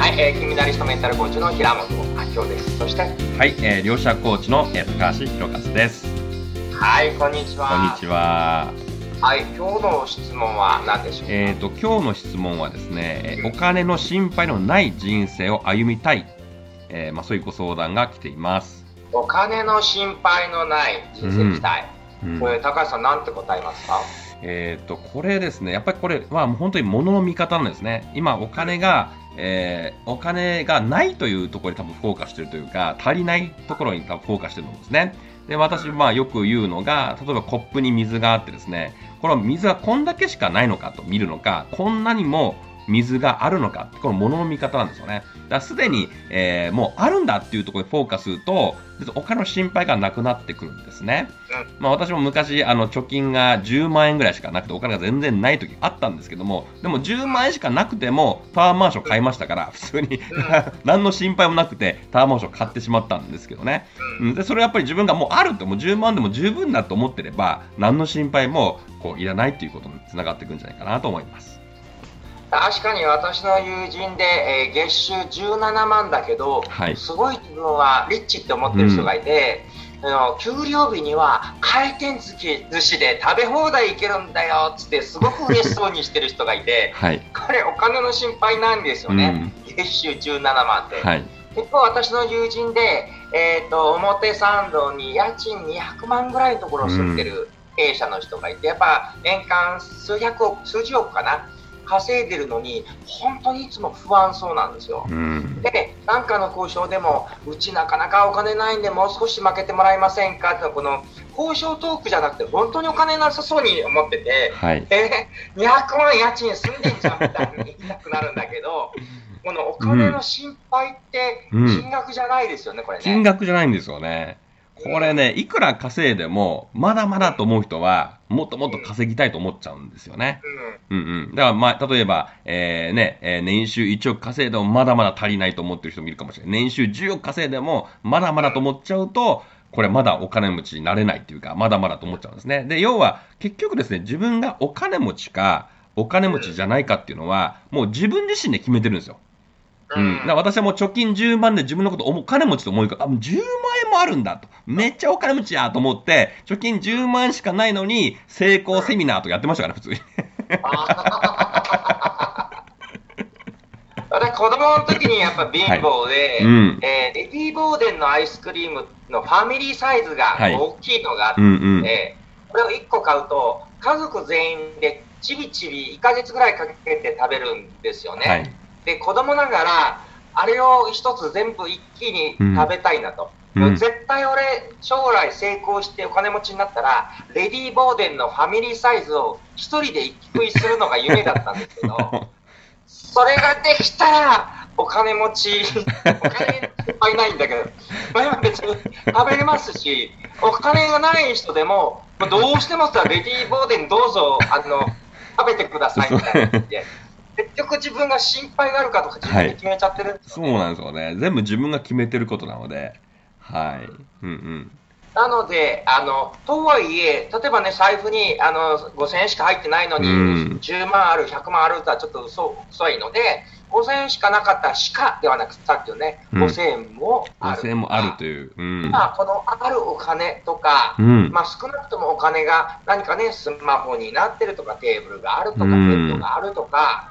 はい、えー、金メダリストメンタルコーチの平本明夫です。そして、はい、えー、両者コーチの、えー、高橋弘和です。はい、こんにちは。こんにちは。はい、今日の質問は何でしょうか？えっ、と今日の質問はですね、えーお金の心配のない人生を歩みたい、えーまあそういうご相談が来ています。お金の心配のない人生期待。うんこれ、高橋さん、なんて答えますか？えっ、とこれですね、やっぱりこれはもう本当に物の見方なんですね。今お金がえーお金がないというところに多分フォーカスしてるというか足りないところに多分フォーカスしてると思うんですね。で私まあよく言うのが例えばコップに水があってですねこの水はこんだけしかないのかと見るのかこんなにも水があるのか。この物の見方なんですよね。だからすでに、えーもうあるんだっていうところにフォーカスすると別にお金の心配がなくなってくるんですね。まあ、私も昔あの貯金が10万円ぐらいしかなくてお金が全然ない時あったんですけどもでも10万円しかなくてもタワーマンション買いましたから普通に。何の心配もなくてタワーマンション買ってしまったんですけどね、うん。でそれはやっぱり自分がもうあるってもう10万でも十分だと思ってれば何の心配もこういらないっていうことにつながっていくんじゃないかなと思います。確かに私の友人で、えー月収17万だけど、はい。すごい自分はリッチって思ってる人がいて、あの給料日には回転寿司で食べ放題行けるんだよっつってすごく嬉しそうにしてる人がいて はい、これお金の心配なんですよね、月収17万って。はい、結構私の友人で、えー、と表参道に家賃200万ぐらいのところを住んでる経営者の人がいて、やっぱ年間数百億、数十億かな、稼いでるのに、本当にいつも不安そうなんですよ。うん、で、なんかの交渉でも、うちなかなかお金ないんで、もう少し負けてもらえませんか？って、この交渉トークじゃなくて、本当にお金なさそうに思ってて、はい、えー、200万家賃住んでんじゃんみたいに言いたくなるんだけど、このお金の心配ってうん金額じゃないですよね、これね。金額じゃないんですよね。これね、いくら稼いでも、まだまだと思う人は、もっともっと稼ぎたいと思っちゃうんですよね。うんうん。だから、まあ、例えば、えーね、えー年収1億稼いでもまだまだ足りないと思ってる人もいるかもしれない。年収10億稼いでも、まだまだと思っちゃうと、これまだお金持ちになれないっていうか、まだまだと思っちゃうんですね。で、要は、結局ですね、自分がお金持ちか、お金持ちじゃないかっていうのは、もう自分自身で決めてるんですよ。ううんん、だから私はもう貯金10万で自分のことお金持ちと思うから、あ、もう10万円もあるんだと。めっちゃお金持ちやと思って、貯金10万円しかないのに、成功セミナーとかやってましたから、普通に。私、子供の時にやっぱ貧乏で、うん。えーレディー・ボーデンのアイスクリームのファミリーサイズがはい大きいのがあって、うんうん。これを1個買うと、家族全員でちびちび1ヶ月ぐらいかけて食べるんですよね。はい。で子供ながらあれを一つ全部一気に食べたいなと、うん。絶対俺将来成功してお金持ちになったらレディー・ボーデンのファミリーサイズを一人で一気食いするのが夢だったんですけど それができたらお金持ちお金いっぱいないんだけど、まあ、今別に食べれますしお金がない人でもどうしてもさレディー・ボーデンどうぞあの食べてくださいみたいな局自分が心配があるかとか自分で決めちゃってるんですよね、そうなんですよね。全部自分が決めてることなので。はい。うんうん。なのであの、とはいえ、例えばね、財布にあの5000円しか入ってないのに、うん10万ある、100万あるとはちょっと嘘遅いので、5000円しかなかったらしかではなくさっきのね、うん5000円もある。5000円もあるという。うん。まあ、このあるお金とか、うん。まあ、少なくともお金が何かね、スマホになってるとか、テーブルがあるとか、ベうんッドがあるとか、あ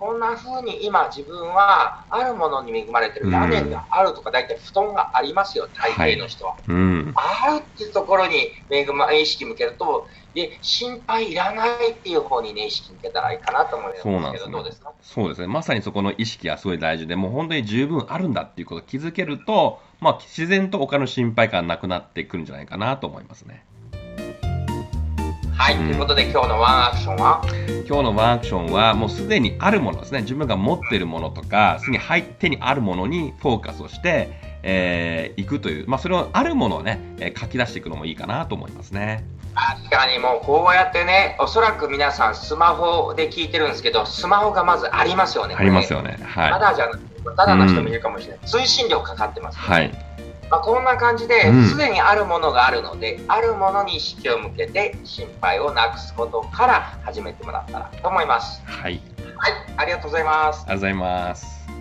こんな風に今、自分はあるものに恵まれてる、うん屋根があるとか、大体布団がありますよ、大抵の人は。うん。あるっていうところに恵ま意識向けると、で心配いらないっていう方にね、意識向けたらいいかなと思うんですけど、そうねどうですか？そうですね。まさにそこの意識がすごい大事で、もう本当に十分あるんだっていうことを気づけると、まあ自然とお金の心配感なくなってくるんじゃないかなと思いますね。はい、うんということで今日のワンアクションは、今日のワンアクションはもうすでにあるものですね。自分が持っているものとか、すでに入手にあるものにフォーカスをして、えーいくという、まあそれをあるものをね、えー書き出していくのもいいかなと思いますね。確かにもうこうやってね、おそらく皆さんスマホで聞いてるんですけど、スマホがまずありますよね。ありますよね。ね。たはい。だじゃなくて、ただの人もいるかもしれない。通信料かかってます、はい。まあ、こんな感じでうん、すでにあるものがあるので、あるものに意識を向けて、心配をなくすことから始めてもらったらと思います。はい。はい、ありがとうございます。ありがとうございます。